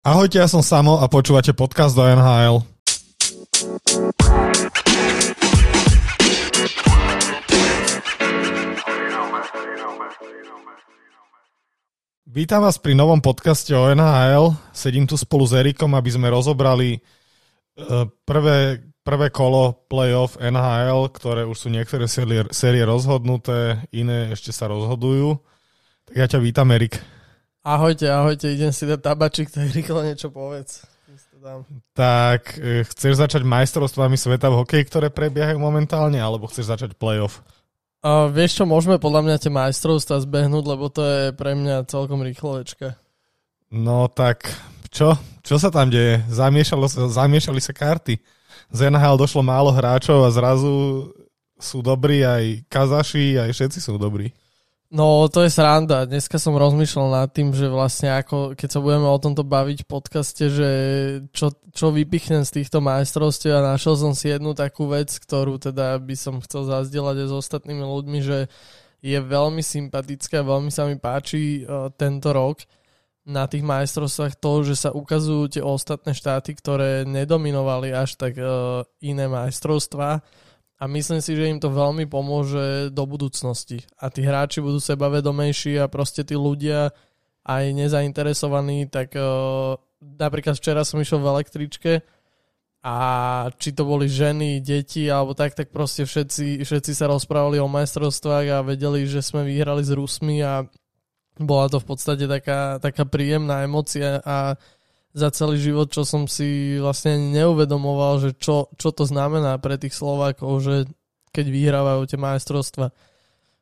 Ahojte, ja som Samo a počúvate podcast do NHL. Vítam vás pri novom podcaste o NHL. Sedím tu spolu s Erikom, aby sme rozobrali e, prvé, prvé kolo playoff NHL, ktoré už sú niektoré série, rozhodnuté, iné ešte sa rozhodujú. Tak ja ťa vítam, Erik. Ahojte, ahojte, idem si dať tabačik, tak rýchlo niečo povedz. Tak, e, chceš začať majstrovstvami sveta v hokeji, ktoré prebiehajú momentálne, alebo chceš začať playoff? Uh, vieš čo, môžeme podľa mňa tie majstrovstvá zbehnúť, lebo to je pre mňa celkom rýchlovečka. No tak, čo? Čo sa tam deje? Zamiešalo zamiešali sa karty. Z NHL došlo málo hráčov a zrazu sú dobrí aj Kazaši, aj všetci sú dobrí. No, to je sranda. Dneska som rozmýšľal nad tým, že vlastne ako, keď sa budeme o tomto baviť v podcaste, že čo, čo vypichnem z týchto majstrovstiev a našiel som si jednu takú vec, ktorú teda by som chcel zazdieľať aj s ostatnými ľuďmi, že je veľmi sympatická, veľmi sa mi páči uh, tento rok na tých majstrovstvách to, že sa ukazujú tie ostatné štáty, ktoré nedominovali až tak uh, iné majstrovstvá a myslím si, že im to veľmi pomôže do budúcnosti. A tí hráči budú sebavedomejší a proste tí ľudia aj nezainteresovaní, tak uh, napríklad včera som išiel v električke a či to boli ženy, deti alebo tak, tak proste všetci, všetci sa rozprávali o majstrovstvách a vedeli, že sme vyhrali s Rusmi a bola to v podstate taká, taká príjemná emocia a za celý život, čo som si vlastne neuvedomoval, že čo, čo to znamená pre tých Slovákov, že keď vyhrávajú tie majstrovstva.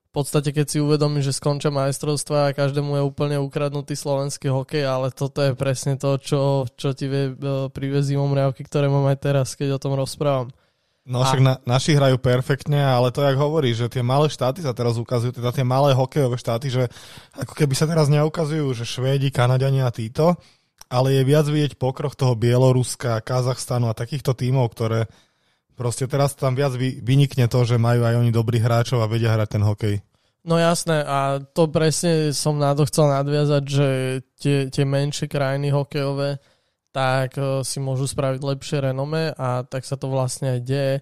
V podstate, keď si uvedomí, že skončia majstrovstva a každému je úplne ukradnutý slovenský hokej, ale toto je presne to, čo, čo ti vie e, priviesť zimom riavky, ktoré mám aj teraz, keď o tom rozprávam. No však na, naši hrajú perfektne, ale to, jak hovorí, že tie malé štáty sa teraz ukazujú, teda tie malé hokejové štáty, že ako keby sa teraz neukazujú, že Švédi, Kanadiania a títo, ale je viac vidieť pokrok toho Bieloruska, Kazachstanu a takýchto tímov, ktoré proste teraz tam viac vynikne to, že majú aj oni dobrých hráčov a vedia hrať ten hokej. No jasné, a to presne som na to chcel nadviazať, že tie, tie menšie krajiny hokejové tak uh, si môžu spraviť lepšie renome a tak sa to vlastne aj deje.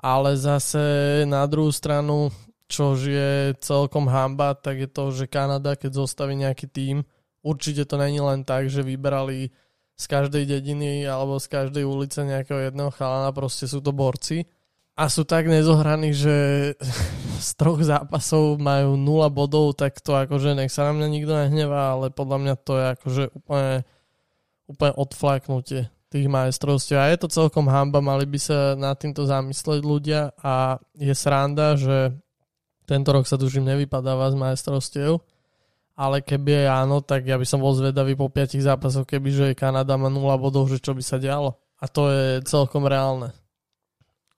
Ale zase na druhú stranu, čož je celkom hamba, tak je to, že Kanada, keď zostaví nejaký tím, určite to není len tak, že vybrali z každej dediny alebo z každej ulice nejakého jedného chalana, proste sú to borci. A sú tak nezohraní, že z troch zápasov majú 0 bodov, tak to akože nech sa na mňa nikto nehnevá, ale podľa mňa to je akože úplne, úplne odflaknutie tých majstrovstiev. A je to celkom hamba, mali by sa nad týmto zamyslieť ľudia a je sranda, že tento rok sa tužím nevypadáva z majstrovstiev ale keby je áno, tak ja by som bol zvedavý po 5 zápasoch, keby že Kanada má 0 bodov, že čo by sa dialo. A to je celkom reálne.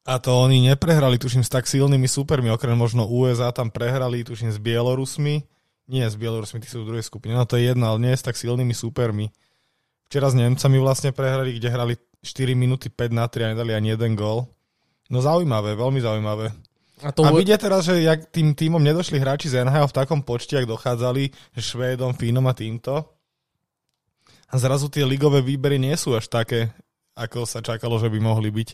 A to oni neprehrali, tuším, s tak silnými supermi, okrem možno USA tam prehrali, tuším, s Bielorusmi. Nie s Bielorusmi, tí sú v druhej skupine, no to je jedno, ale nie s tak silnými supermi. Včera s Nemcami vlastne prehrali, kde hrali 4 minúty 5 na 3 a nedali ani jeden gól. No zaujímavé, veľmi zaujímavé. A, to... a vidie teraz, že jak tým týmom nedošli hráči z NHL v takom počte, ak dochádzali Švédom, Fínom a týmto. A zrazu tie ligové výbery nie sú až také, ako sa čakalo, že by mohli byť.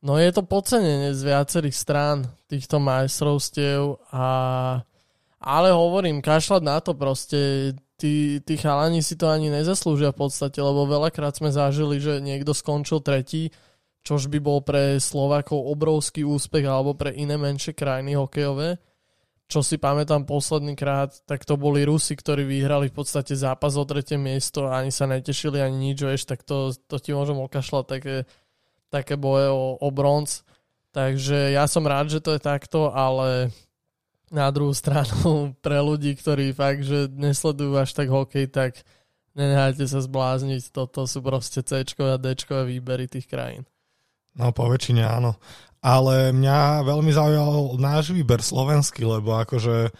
No je to podcenenie z viacerých strán týchto majstrovstiev a ale hovorím, kašľať na to proste, tí, tí chalani si to ani nezaslúžia v podstate, lebo veľakrát sme zažili, že niekto skončil tretí čož by bol pre Slovákov obrovský úspech alebo pre iné menšie krajiny hokejové. Čo si pamätám posledný krát, tak to boli Rusi, ktorí vyhrali v podstate zápas o tretie miesto a ani sa netešili ani nič, vieš, tak to, to ti môžem okašľať také, také boje o, o bronz. Takže ja som rád, že to je takto, ale na druhú stranu pre ľudí, ktorí fakt, že nesledujú až tak hokej, tak nenehajte sa zblázniť, toto sú proste C a D výbery tých krajín. No po väčšine áno. Ale mňa veľmi zaujal náš výber slovenský, lebo akože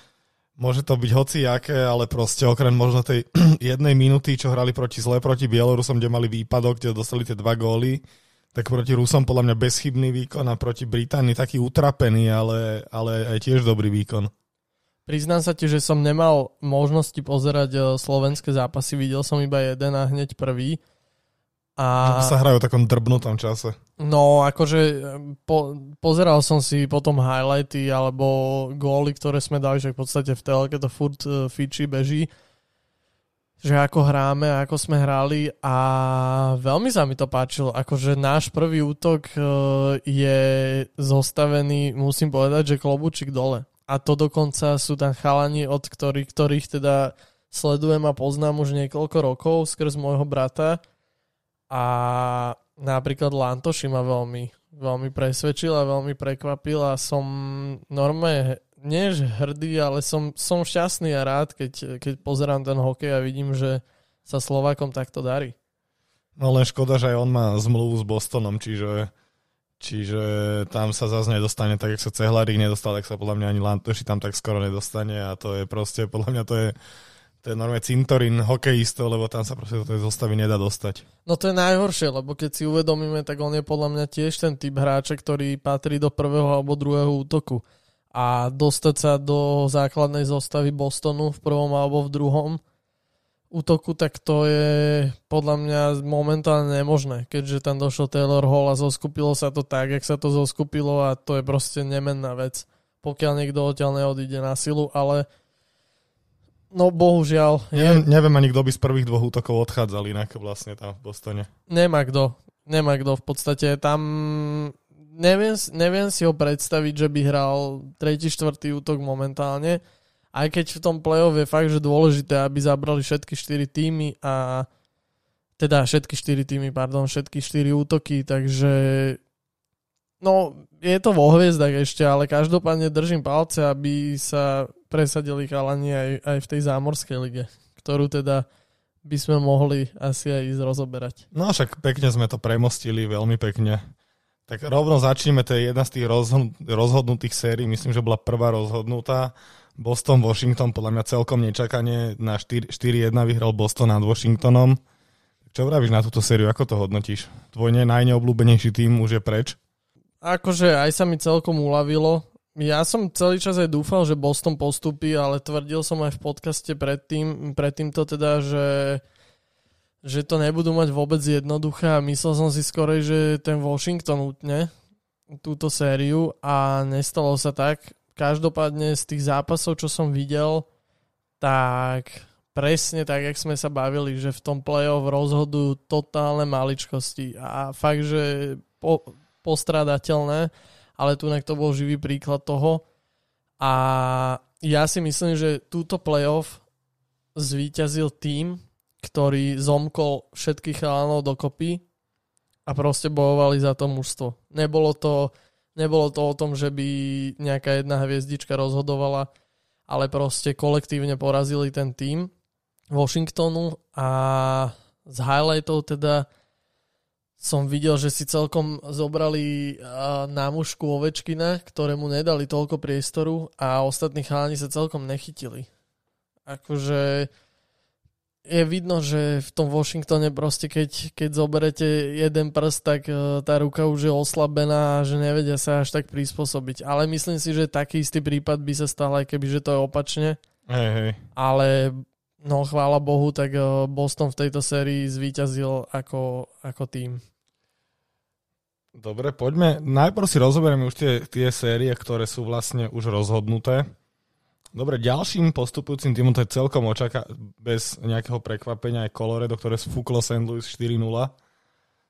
môže to byť hociaké, ale proste okrem možno tej jednej minúty, čo hrali proti zle proti Bielorusom, kde mali výpadok, kde dostali tie dva góly, tak proti Rusom podľa mňa bezchybný výkon a proti Británii taký utrapený, ale, ale aj tiež dobrý výkon. Priznám sa ti, že som nemal možnosti pozerať eh, slovenské zápasy, videl som iba jeden a hneď prvý A... Sa hrajú v takom drbnutom čase. No, akože po, pozeral som si potom highlighty alebo góly, ktoré sme dali, že v podstate v telke to furt uh, fiči, beží že ako hráme a ako sme hrali a veľmi sa mi to páčilo. Akože náš prvý útok uh, je zostavený, musím povedať, že klobučík dole. A to dokonca sú tam chalani, od ktorých, ktorých teda sledujem a poznám už niekoľko rokov skrz môjho brata a napríklad Lantoši ma veľmi, veľmi presvedčil a veľmi prekvapil a som normálne nie že hrdý, ale som, som šťastný a rád, keď, keď pozerám ten hokej a vidím, že sa Slovákom takto darí. No len škoda, že aj on má zmluvu s Bostonom, čiže, čiže tam sa zase nedostane tak, jak sa Cehlarík nedostal, tak sa podľa mňa ani Lantoši tam tak skoro nedostane a to je proste, podľa mňa to je to je normálne cintorín hokejistov, lebo tam sa proste do tej zostavy nedá dostať. No to je najhoršie, lebo keď si uvedomíme, tak on je podľa mňa tiež ten typ hráča, ktorý patrí do prvého alebo druhého útoku. A dostať sa do základnej zostavy Bostonu v prvom alebo v druhom útoku, tak to je podľa mňa momentálne nemožné, keďže tam došlo Taylor Hall a zoskupilo sa to tak, jak sa to zoskupilo a to je proste nemenná vec, pokiaľ niekto odtiaľ neodíde na silu, ale No bohužiaľ. Je... Neviem, neviem ani, kto by z prvých dvoch útokov odchádzal inak vlastne tam v Bostone. Nemá kto. Nemá kto v podstate. Tam neviem, neviem si ho predstaviť, že by hral tretí, štvrtý útok momentálne. Aj keď v tom play-off je fakt, že dôležité, aby zabrali všetky štyri týmy a teda všetky štyri týmy, pardon, všetky štyri útoky, takže no, je to vo hviezdach ešte, ale každopádne držím palce, aby sa presadili chalani aj, aj v tej zámorskej lige, ktorú teda by sme mohli asi aj ísť rozoberať. No však pekne sme to premostili, veľmi pekne. Tak rovno začneme, to je jedna z tých rozhodnutých sérií, myslím, že bola prvá rozhodnutá. Boston, Washington, podľa mňa celkom nečakanie na 4-1 vyhral Boston nad Washingtonom. Čo vravíš na túto sériu, ako to hodnotíš? Tvoj najneobľúbenejší tým už je preč? Akože aj sa mi celkom uľavilo. Ja som celý čas aj dúfal, že Boston postupí, ale tvrdil som aj v podcaste predtým, predtým to teda, že, že to nebudú mať vôbec jednoduché a myslel som si skorej, že ten Washington utne túto sériu a nestalo sa tak. Každopádne z tých zápasov, čo som videl, tak presne tak, jak sme sa bavili, že v tom play-off rozhodujú totálne maličkosti a fakt, že po, postrádateľné ale tu to bol živý príklad toho. A ja si myslím, že túto playoff zvíťazil tým, ktorý zomkol všetkých chalanov dokopy a proste bojovali za to mužstvo. Nebolo to, nebolo to o tom, že by nejaká jedna hviezdička rozhodovala, ale proste kolektívne porazili ten tým Washingtonu a z highlightov teda som videl, že si celkom zobrali námušku Ovečkina, ktorému nedali toľko priestoru a ostatní chalani sa celkom nechytili. Akože je vidno, že v tom Washingtone proste keď, keď zoberete jeden prst, tak e, tá ruka už je oslabená a že nevedia sa až tak prispôsobiť. Ale myslím si, že taký istý prípad by sa stal, aj keby že to je opačne. Hej, hej. Ale no chvála Bohu, tak e, Boston v tejto sérii zvíťazil ako, ako tým. Dobre, poďme. Najprv si rozoberieme už tie, tie série, ktoré sú vlastne už rozhodnuté. Dobre, ďalším postupujúcim týmom to je celkom očaká, bez nejakého prekvapenia aj Colorado, ktoré sfúklo St. Louis 4-0.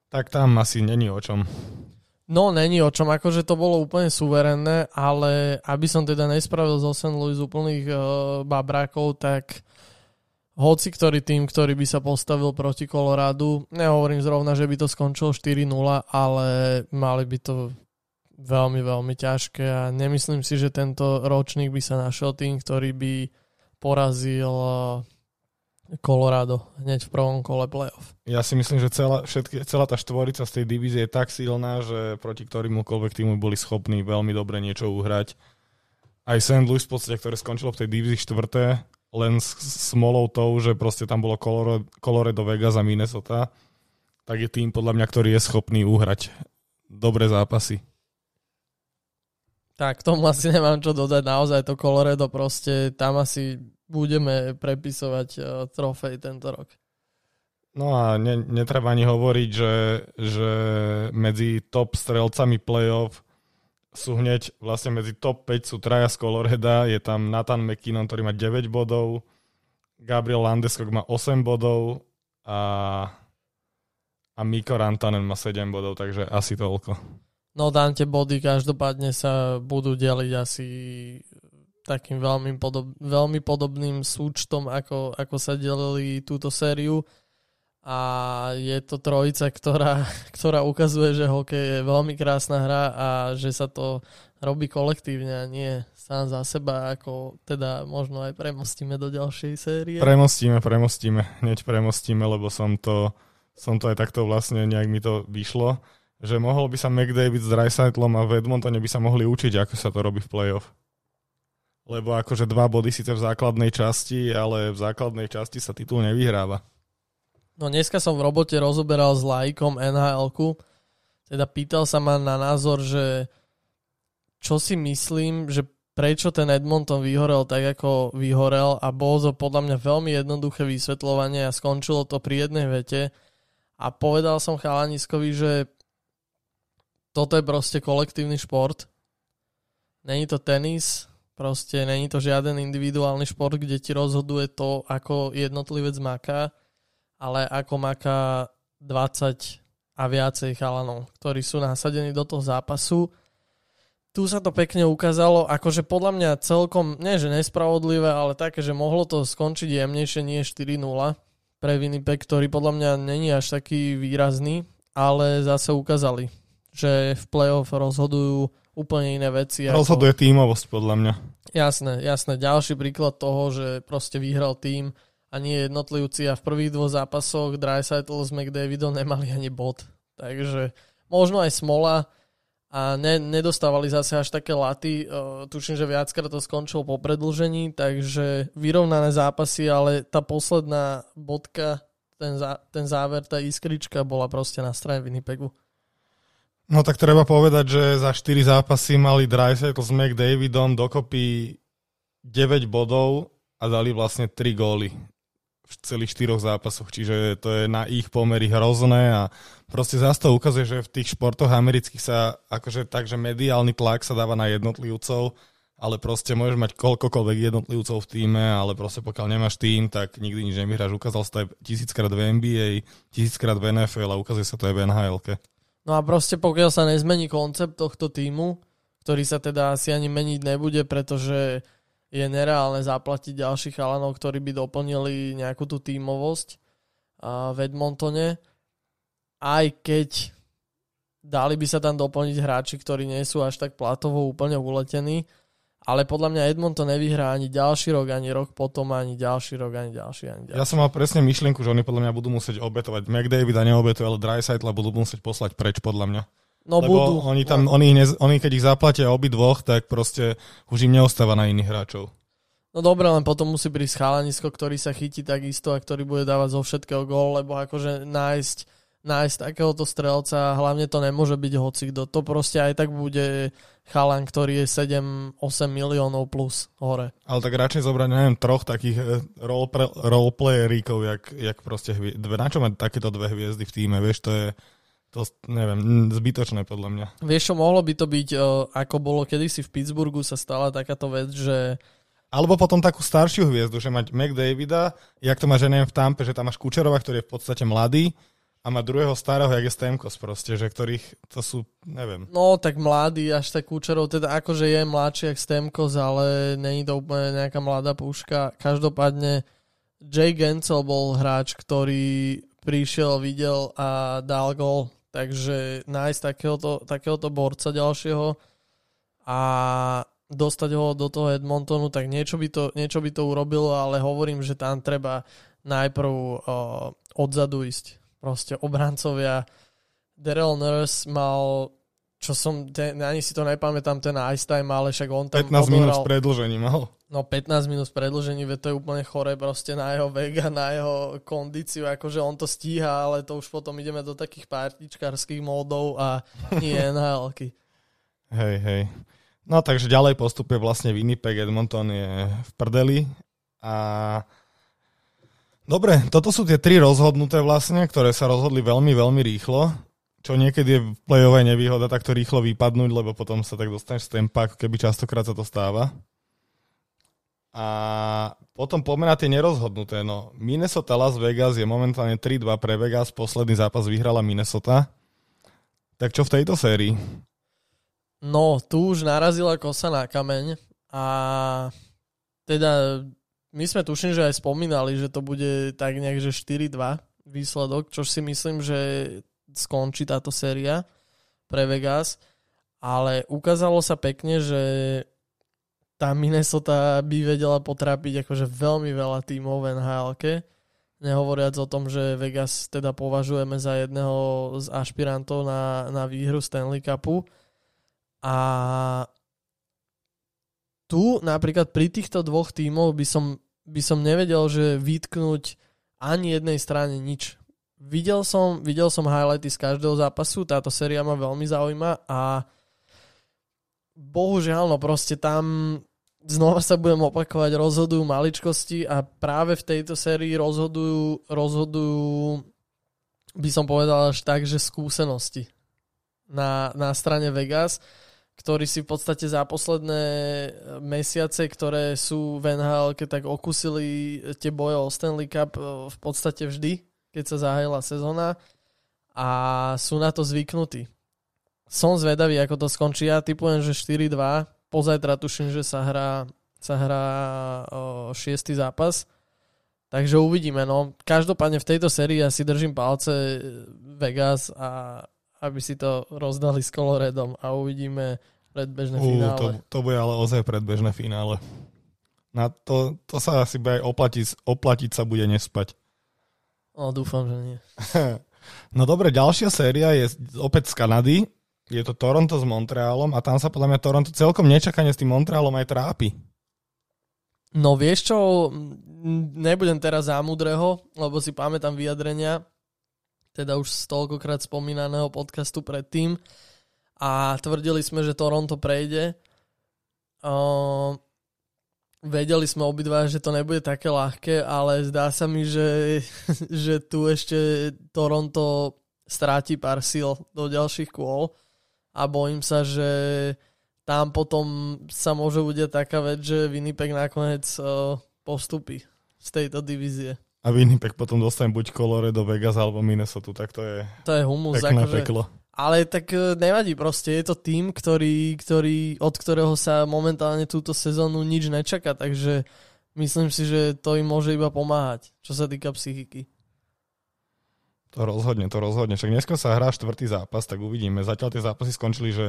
Tak tam asi není o čom. No, není o čom, akože to bolo úplne suverénne, ale aby som teda nespravil zo St. Louis úplných uh, babrákov, tak hoci ktorý tým, ktorý by sa postavil proti Kolorádu, nehovorím zrovna, že by to skončilo 4-0, ale mali by to veľmi, veľmi ťažké a nemyslím si, že tento ročník by sa našiel tým, ktorý by porazil Colorado hneď v prvom kole playoff. Ja si myslím, že celá, všetky, celá tá štvorica z tej divízie je tak silná, že proti ktorémukoľvek týmu boli schopní veľmi dobre niečo uhrať. Aj St. Louis v podstate, ktoré skončilo v tej divízii štvrté, len s smolou tou, že proste tam bolo Colorado, Vegas a Minnesota, tak je tým podľa mňa, ktorý je schopný uhrať dobré zápasy. Tak, tomu asi nemám čo dodať. Naozaj to Colorado proste, tam asi budeme prepisovať uh, trofej tento rok. No a ne, netreba ani hovoriť, že, že medzi top strelcami playoff sú hneď vlastne medzi top 5 sú traja z Coloreda, je tam Nathan McKinnon, ktorý má 9 bodov, Gabriel Landeskog má 8 bodov a, a Miko Rantanen má 7 bodov, takže asi toľko. No dám tie body, každopádne sa budú deliť asi takým veľmi, podob, veľmi podobným súčtom, ako, ako sa delili túto sériu a je to trojica, ktorá, ktorá ukazuje, že hokej je veľmi krásna hra a že sa to robí kolektívne a nie sám za seba, ako teda možno aj premostíme do ďalšej série. Premostíme, premostíme, hneď premostíme, lebo som to, som to aj takto vlastne nejak mi to vyšlo, že mohol by sa McDavid s Dreisaitlom a v Edmontone by sa mohli učiť, ako sa to robí v playoff. Lebo akože dva body síce v základnej časti, ale v základnej časti sa titul nevyhráva. No dneska som v robote rozoberal s lajkom nhl teda pýtal sa ma na názor, že čo si myslím, že prečo ten Edmonton vyhorel tak, ako vyhorel a bolo to podľa mňa veľmi jednoduché vysvetľovanie a skončilo to pri jednej vete. A povedal som chalaniskovi, že toto je proste kolektívny šport. Není to tenis, proste není to žiaden individuálny šport, kde ti rozhoduje to, ako jednotlivec maká ale ako maká 20 a viacej chalanov, ktorí sú nasadení do toho zápasu. Tu sa to pekne ukázalo, akože podľa mňa celkom, nie že nespravodlivé, ale také, že mohlo to skončiť jemnejšie, nie 4-0 pre Winnipeg, ktorý podľa mňa není až taký výrazný, ale zase ukázali, že v playoff rozhodujú úplne iné veci. Rozhoduje ako... tímovosť podľa mňa. Jasné, jasné. Ďalší príklad toho, že proste vyhral tým, a nie jednotlivci a v prvých dvoch zápasoch Dreisaitl s McDavidom nemali ani bod. Takže možno aj smola a ne, nedostávali zase až také laty. Uh, tuším, že viackrát to skončilo po predlžení, takže vyrovnané zápasy, ale tá posledná bodka, ten, zá, ten záver, tá iskrička bola proste na strane Winnipegu. No tak treba povedať, že za 4 zápasy mali Dreisaitl s McDavidom dokopy 9 bodov a dali vlastne 3 góly v celých štyroch zápasoch, čiže to je na ich pomery hrozné a proste zase to ukazuje, že v tých športoch amerických sa akože tak, že mediálny tlak sa dáva na jednotlivcov, ale proste môžeš mať koľkokoľvek jednotlivcov v týme, ale proste pokiaľ nemáš tým, tak nikdy nič nevyhráš. Ukázal sa to aj tisíckrát v NBA, tisíckrát v NFL a ukazuje sa to aj v nhl No a proste pokiaľ sa nezmení koncept tohto týmu, ktorý sa teda asi ani meniť nebude, pretože je nereálne zaplatiť ďalších chalanov, ktorí by doplnili nejakú tú tímovosť v Edmontone. Aj keď dali by sa tam doplniť hráči, ktorí nie sú až tak platovo úplne uletení, ale podľa mňa Edmonton nevyhrá ani ďalší rok, ani rok potom, ani ďalší rok, ani ďalší, ani ďalší. Ja som mal presne myšlienku, že oni podľa mňa budú musieť obetovať McDavid a neobetujú, ale Dreisaitla budú musieť poslať preč podľa mňa. No Lebo budú. Oni, tam, no. oni, oni keď ich zaplatia obi dvoch, tak proste už im neostáva na iných hráčov. No dobre, len potom musí prísť chalanisko, ktorý sa chytí takisto a ktorý bude dávať zo všetkého gól, lebo akože nájsť, nájsť takéhoto strelca, hlavne to nemôže byť hocikto. To proste aj tak bude chalan, ktorý je 7-8 miliónov plus hore. Ale tak radšej zobrať, neviem, troch takých eh, roleplayeríkov, jak, jak proste hvie... na čo mať takéto dve hviezdy v týme, vieš, to je to, neviem, zbytočné podľa mňa. Vieš čo, mohlo by to byť, uh, ako bolo kedysi v Pittsburghu sa stala takáto vec, že alebo potom takú staršiu hviezdu, že mať McDavida, jak to má že neviem v Tampe, že tam máš Kučerova, ktorý je v podstate mladý a má druhého starého, jak je Stemkos proste, že ktorých to sú, neviem. No tak mladý, až tak Kučerov, teda akože je mladší jak Stemkos, ale není to úplne nejaká mladá púška. Každopádne Jay Gensel bol hráč, ktorý prišiel, videl a dal gol Takže nájsť takéhoto, takéhoto borca ďalšieho a dostať ho do toho Edmontonu, tak niečo by to, niečo by to urobilo, ale hovorím, že tam treba najprv uh, odzadu ísť. Proste obrancovia. Daryl Nurse mal čo som, ten, ani si to nepamätám, ten ice time, ale však on tam 15 minút s predlžením mal. No 15 minút s predlžením, to je úplne chore proste na jeho vega, na jeho kondíciu, akože on to stíha, ale to už potom ideme do takých partičkárských módov a nie nhl Hej, hej. No takže ďalej postupuje vlastne Winnipeg, Edmonton je v prdeli a Dobre, toto sú tie tri rozhodnuté vlastne, ktoré sa rozhodli veľmi, veľmi rýchlo. Čo niekedy je v play-ovej nevýhoda takto rýchlo vypadnúť, lebo potom sa tak dostaneš z tempa, ako keby častokrát sa to stáva. A potom poďme na tie nerozhodnuté. No, Minnesota Las Vegas je momentálne 3-2 pre Vegas, posledný zápas vyhrala Minnesota. Tak čo v tejto sérii? No, tu už narazila kosa na kameň a teda my sme tuším, že aj spomínali, že to bude tak nejak, že 4-2 výsledok, čo si myslím, že skončí táto séria pre Vegas, ale ukázalo sa pekne, že tá Minnesota by vedela potrápiť akože veľmi veľa tímov v nhl nehovoriac o tom, že Vegas teda považujeme za jedného z ašpirantov na, na výhru Stanley Cupu. A tu napríklad pri týchto dvoch tímov by som, by som nevedel, že vytknúť ani jednej strane nič. Videl som, videl som highlighty z každého zápasu, táto séria ma veľmi zaujíma a bohužiaľ, no proste tam znova sa budem opakovať, rozhodujú maličkosti a práve v tejto sérii rozhodujú, rozhodujú by som povedal až tak, že skúsenosti na, na strane Vegas ktorí si v podstate za posledné mesiace, ktoré sú v NHL, keď tak okusili tie boje o Stanley Cup e, v podstate vždy, keď sa zahájila sezóna a sú na to zvyknutí. Som zvedavý, ako to skončí. Ja typujem, že 4-2. Pozajtra tuším, že sa hrá, sa hrá o, šiestý zápas. Takže uvidíme. No. Každopádne v tejto sérii ja si držím palce Vegas a aby si to rozdali s Coloredom a uvidíme predbežné uh, finále. To, to bude ale ozaj predbežné finále. Na to, to sa asi bude aj oplatiť, oplatiť sa bude nespať. No, dúfam, že nie. no dobre, ďalšia séria je opäť z Kanady. Je to Toronto s Montrealom a tam sa podľa mňa Toronto celkom nečakane s tým Montrealom aj trápi. No vieš čo, nebudem teraz zámudrého, lebo si pamätám vyjadrenia teda už toľkokrát spomínaného podcastu predtým a tvrdili sme, že Toronto prejde. Uh, vedeli sme obidva, že to nebude také ľahké, ale zdá sa mi, že, že tu ešte Toronto stráti pár síl do ďalších kôl a bojím sa, že tam potom sa môže bude taká vec, že Winnipeg nakoniec uh, postupí z tejto divízie. A Winnipeg potom dostane buď Colorado, Vegas alebo Minnesota, tak to je, to je humus, pekné akože, peklo. Ale tak e, nevadí proste, je to tým, ktorý, ktorý, od ktorého sa momentálne túto sezónu nič nečaká, takže myslím si, že to im môže iba pomáhať, čo sa týka psychiky. To rozhodne, to rozhodne. Však dneska sa hrá štvrtý zápas, tak uvidíme. Zatiaľ tie zápasy skončili, že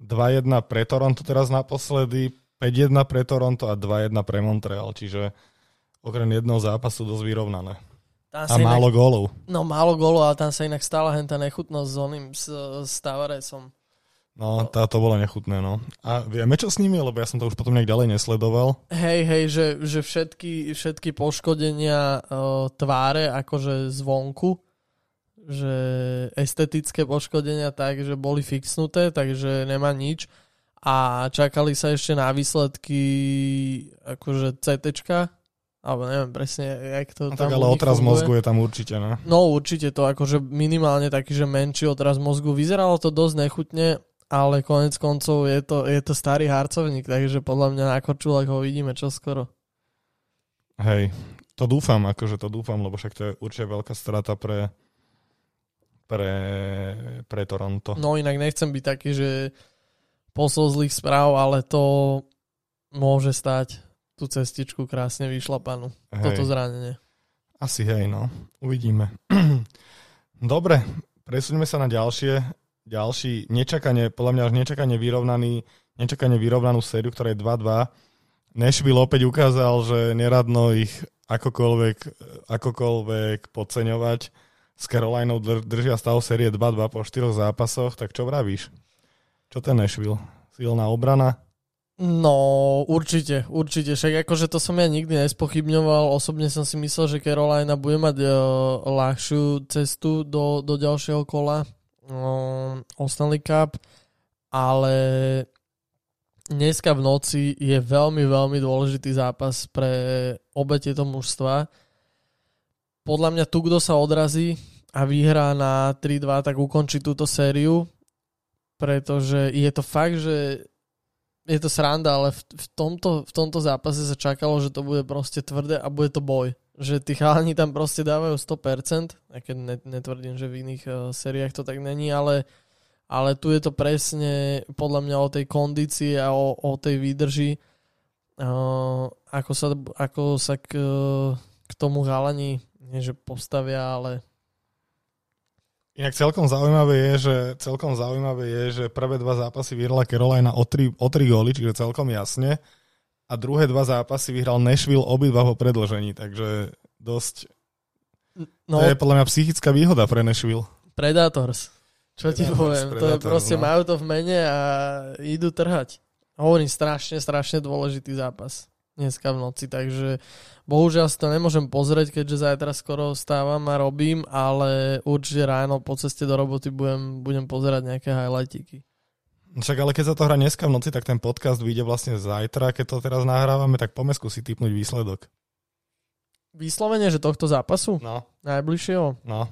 2-1 pre Toronto teraz naposledy, 5-1 pre Toronto a 2-1 pre Montreal, čiže okrem jedného zápasu dosť vyrovnané. Tam a málo inak, gólov. No málo gólov, ale tam sa inak stala henta nechutnosť s oným, s, s Tavaresom. No, tá to bolo nechutné, no. A vieme, čo s nimi, lebo ja som to už potom nejak ďalej nesledoval. Hej, hej, že, že všetky, všetky poškodenia uh, tváre, akože zvonku, že estetické poškodenia tak, že boli fixnuté, takže nemá nič. A čakali sa ešte na výsledky akože CTčka, alebo neviem presne, jak to no, tam tak ale otraz funguje. mozgu je tam určite, ne? No určite to, akože minimálne taký, že menší otraz mozgu. Vyzeralo to dosť nechutne, ale konec koncov je to, je to starý harcovník, takže podľa mňa na Korčulak ho vidíme čoskoro. Hej, to dúfam, akože to dúfam, lebo však to je určite veľká strata pre, pre, pre Toronto. No inak nechcem byť taký, že posol zlých správ, ale to môže stať tú cestičku krásne vyšla panu. Hej. Toto zranenie. Asi hej, no. Uvidíme. Dobre, presuňme sa na ďalšie, ďalší nečakane, podľa mňa až nečakane vyrovnaný, nečakane vyrovnanú sériu, ktorá je 2-2. Nashville opäť ukázal, že neradno ich akokoľvek, akokoľvek podceňovať. S Carolinou držia stav série 2-2 po 4 zápasoch, tak čo vravíš? Čo ten Nashville? Silná obrana? No, určite, určite. Však akože to som ja nikdy nespochybňoval. Osobne som si myslel, že Carolina bude mať uh, ľahšiu cestu do, do ďalšieho kola uh, o Stanley Cup, ale dneska v noci je veľmi, veľmi dôležitý zápas pre obe tieto mužstva. podľa mňa tu, kto sa odrazí a vyhrá na 3-2, tak ukončí túto sériu, pretože je to fakt, že je to sranda, ale v, v, tomto, v tomto zápase sa čakalo, že to bude proste tvrdé a bude to boj. Že tí chalani tam proste dávajú 100%, aj keď netvrdím, že v iných uh, sériách to tak není, ale, ale tu je to presne podľa mňa o tej kondícii a o, o tej výdrži, uh, ako sa, ako sa k, k tomu chalani nie že postavia, ale Inak celkom zaujímavé je, že celkom zaujímavé je, že prvé dva zápasy vyhrala Carolina o tri, o tri góly, čiže celkom jasne. A druhé dva zápasy vyhral Nashville obidva po predložení, takže dosť... No, to je podľa mňa psychická výhoda pre Nashville. Predators. Čo Predators, ti poviem? Predators, to je proste, no. majú to v mene a idú trhať. Hovorím, strašne, strašne dôležitý zápas dneska v noci, takže bohužiaľ si to nemôžem pozrieť, keďže zajtra skoro stávam a robím, ale určite ráno po ceste do roboty budem, budem pozerať nejaké highlightiky. Však ale keď sa to hrá dneska v noci, tak ten podcast vyjde vlastne zajtra, keď to teraz nahrávame, tak poďme skúsiť typnúť výsledok. Vyslovene, že tohto zápasu? No. Najbližšieho? No.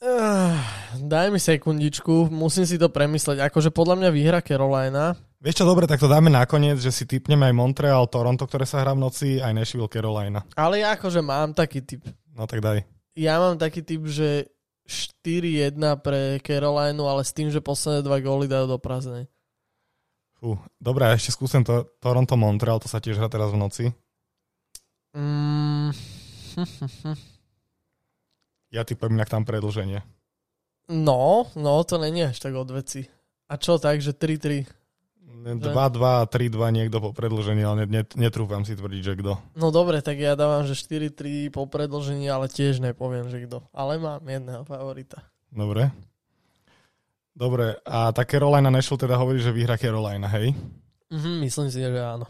Uh, daj mi sekundičku, musím si to premysleť. Akože podľa mňa vyhra Carolina. Vieš čo, dobre, tak to dáme nakoniec, že si typneme aj Montreal, Toronto, ktoré sa hrá v noci, aj Nashville, Carolina. Ale ja akože mám taký typ. No tak daj. Ja mám taký typ, že 4-1 pre Carolinu, ale s tým, že posledné dva góly dajú do prázdnej. Fú, dobré, ešte skúsim to Toronto, Montreal, to sa tiež hrá teraz v noci. Mm. Ja typujem inak tam predlženie. No, no, to není až tak od veci. A čo tak, že 3-3? 2-2, 3-2 niekto po predlžení, ale net, netrúfam si tvrdiť, že kto. No dobre, tak ja dávam, že 4-3 po predlžení, ale tiež nepoviem, že kto. Ale mám jedného favorita. Dobre. Dobre, a tá Carolina Nashville teda hovorí, že vyhra Carolina, hej? Mhm, myslím si, že áno.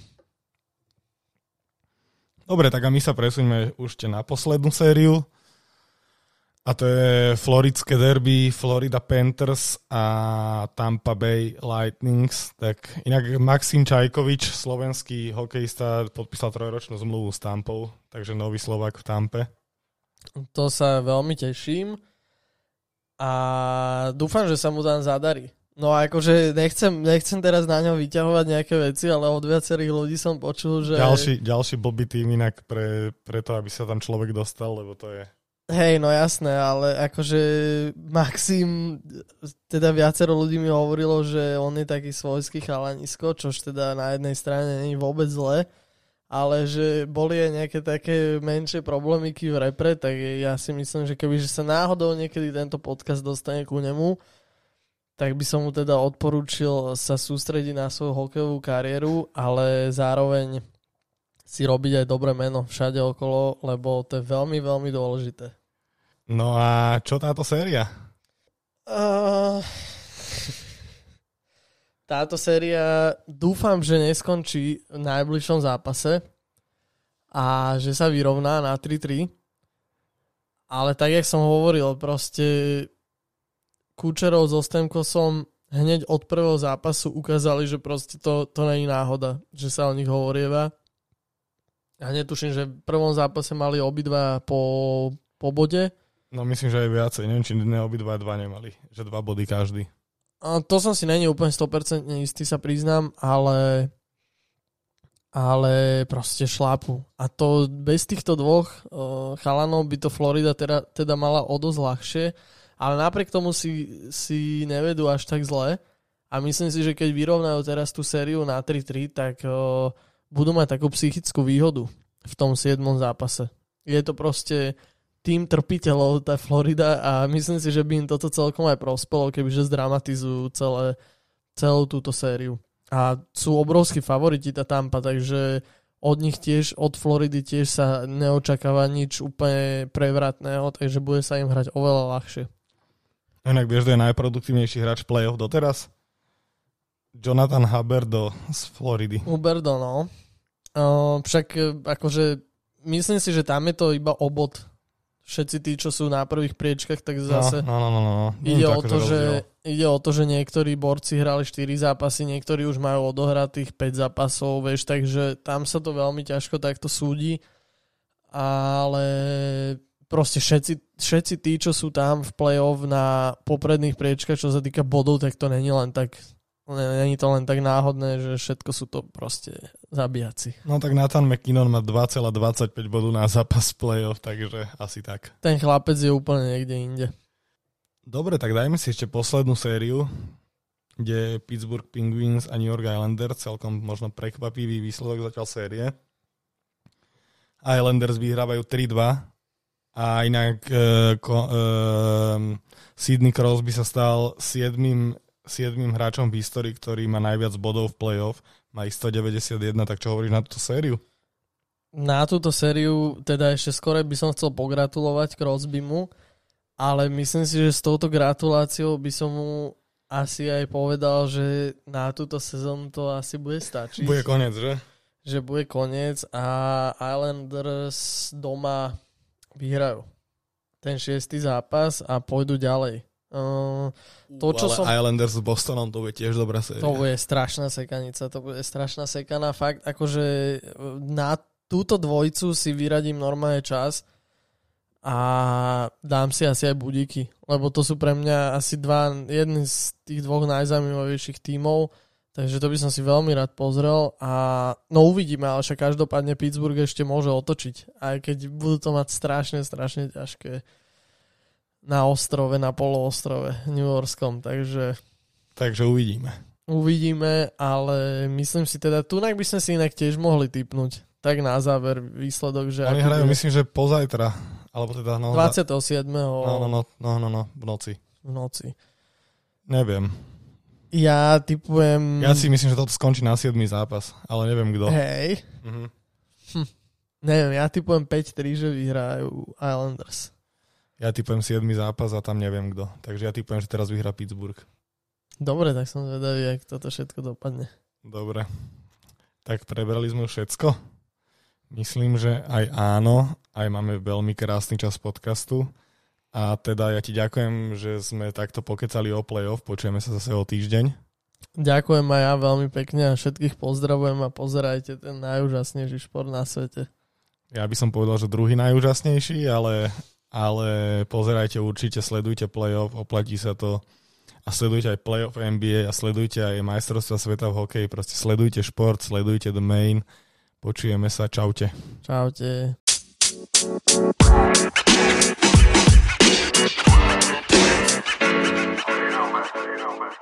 Dobre, tak a my sa presuňme už na poslednú sériu. A to je floridské derby Florida Panthers a Tampa Bay Lightnings. Tak inak Maxim Čajkovič, slovenský hokejista, podpísal trojročnú zmluvu s Tampou, takže nový Slovak v Tampe. To sa veľmi teším a dúfam, že sa mu tam zadarí. No akože nechcem, nechcem teraz na ňo vyťahovať nejaké veci, ale od viacerých ľudí som počul, že... Ďalší, ďalší blbý tým inak pre, pre to, aby sa tam človek dostal, lebo to je Hej, no jasné, ale akože Maxim, teda viacero ľudí mi hovorilo, že on je taký svojský chalanisko, čož teda na jednej strane je vôbec zle, ale že boli aj nejaké také menšie problémiky v repre, tak ja si myslím, že keby že sa náhodou niekedy tento podcast dostane ku nemu, tak by som mu teda odporúčil sa sústrediť na svoju hokejovú kariéru, ale zároveň si robiť aj dobré meno všade okolo, lebo to je veľmi, veľmi dôležité. No a čo táto séria? Uh, táto séria dúfam, že neskončí v najbližšom zápase a že sa vyrovná na 3-3. Ale tak, jak som hovoril, proste Kučerov so Stemkosom hneď od prvého zápasu ukázali, že proste to, to není náhoda, že sa o nich hovorieva. Ja netuším, že v prvom zápase mali obidva po, po bode No myslím, že aj viacej. Neviem, či ne obidva dva nemali. Že dva body každý. A to som si není úplne 100% istý, sa priznám, ale ale proste šlápu. A to bez týchto dvoch uh, chalanov by to Florida teda, teda mala o dosť ľahšie, ale napriek tomu si, si nevedú až tak zle. A myslím si, že keď vyrovnajú teraz tú sériu na 3-3, tak uh, budú mať takú psychickú výhodu v tom 7. zápase. Je to proste tým trpiteľov, tá Florida a myslím si, že by im toto celkom aj prospelo, kebyže zdramatizujú celé, celú túto sériu. A sú obrovskí favoriti tá Tampa, takže od nich tiež, od Floridy tiež sa neočakáva nič úplne prevratného, takže bude sa im hrať oveľa ľahšie. Inak vieš, že je najproduktívnejší hráč play-off doteraz? Jonathan Huberdo z Floridy. Huberdo, no. Uh, však akože myslím si, že tam je to iba obod všetci tí, čo sú na prvých priečkach, tak no, zase no, no, no, no, no. Ide, o to, že, ide o to, že niektorí borci hrali 4 zápasy, niektorí už majú odohratých 5 zápasov, vieš, takže tam sa to veľmi ťažko takto súdi. ale proste všetci, všetci tí, čo sú tam v play-off na popredných priečkach, čo sa týka bodov, tak to není len tak Není to len tak náhodné, že všetko sú to proste zabíjaci. No tak Nathan McKinnon má 2,25 bodu na zápas playoff, takže asi tak. Ten chlapec je úplne niekde inde. Dobre, tak dajme si ešte poslednú sériu, kde Pittsburgh Penguins a New York Islanders, celkom možno prekvapivý výsledok zatiaľ série. Islanders vyhrávajú 3-2 a inak uh, ko, uh, Sidney Crosby sa stal 7 siedmým hráčom v histórii, ktorý má najviac bodov v playoff, má ich 191, tak čo hovoríš na túto sériu? Na túto sériu teda ešte skore by som chcel pogratulovať Crosbymu, ale myslím si, že s touto gratuláciou by som mu asi aj povedal, že na túto sezónu to asi bude stačiť. Bude koniec, že? Že bude koniec a Islanders doma vyhrajú ten šiestý zápas a pôjdu ďalej. Uh, to, čo ale som... Islanders s Bostonom, to bude tiež dobrá séria. To bude strašná sekanica, to bude strašná sekana. Fakt, akože na túto dvojicu si vyradím normálne čas a dám si asi aj budíky, lebo to sú pre mňa asi dva, jedný z tých dvoch najzaujímavejších tímov, takže to by som si veľmi rád pozrel a no uvidíme, ale však každopádne Pittsburgh ešte môže otočiť, aj keď budú to mať strašne, strašne ťažké na ostrove, na poloostrove New Yorkskom, takže... Takže uvidíme. Uvidíme, ale myslím si teda, tunak by sme si inak tiež mohli typnúť. Tak na záver výsledok, že... Oni hrajú, bude... myslím, že pozajtra, alebo teda... No, 27. No, no, no, no, no, no, v noci. V noci. Neviem. Ja typujem... Ja si myslím, že toto skončí na 7. zápas, ale neviem kto. Hej. Mhm. Hm. Neviem, ja typujem 5-3, že vyhrajú Islanders. Ja typujem 7 zápas a tam neviem kto. Takže ja typujem, že teraz vyhrá Pittsburgh. Dobre, tak som zvedavý, jak toto všetko dopadne. Dobre. Tak prebrali sme všetko. Myslím, že aj áno. Aj máme veľmi krásny čas podcastu. A teda ja ti ďakujem, že sme takto pokecali o playoff. Počujeme sa zase o týždeň. Ďakujem aj ja veľmi pekne a všetkých pozdravujem a pozerajte ten najúžasnejší šport na svete. Ja by som povedal, že druhý najúžasnejší, ale ale pozerajte určite, sledujte playoff, oplatí sa to a sledujte aj playoff NBA a sledujte aj majstrovstva sveta v hokeji, proste sledujte šport, sledujte The Main, počujeme sa, čaute. Čaute. You know, man. You know, man.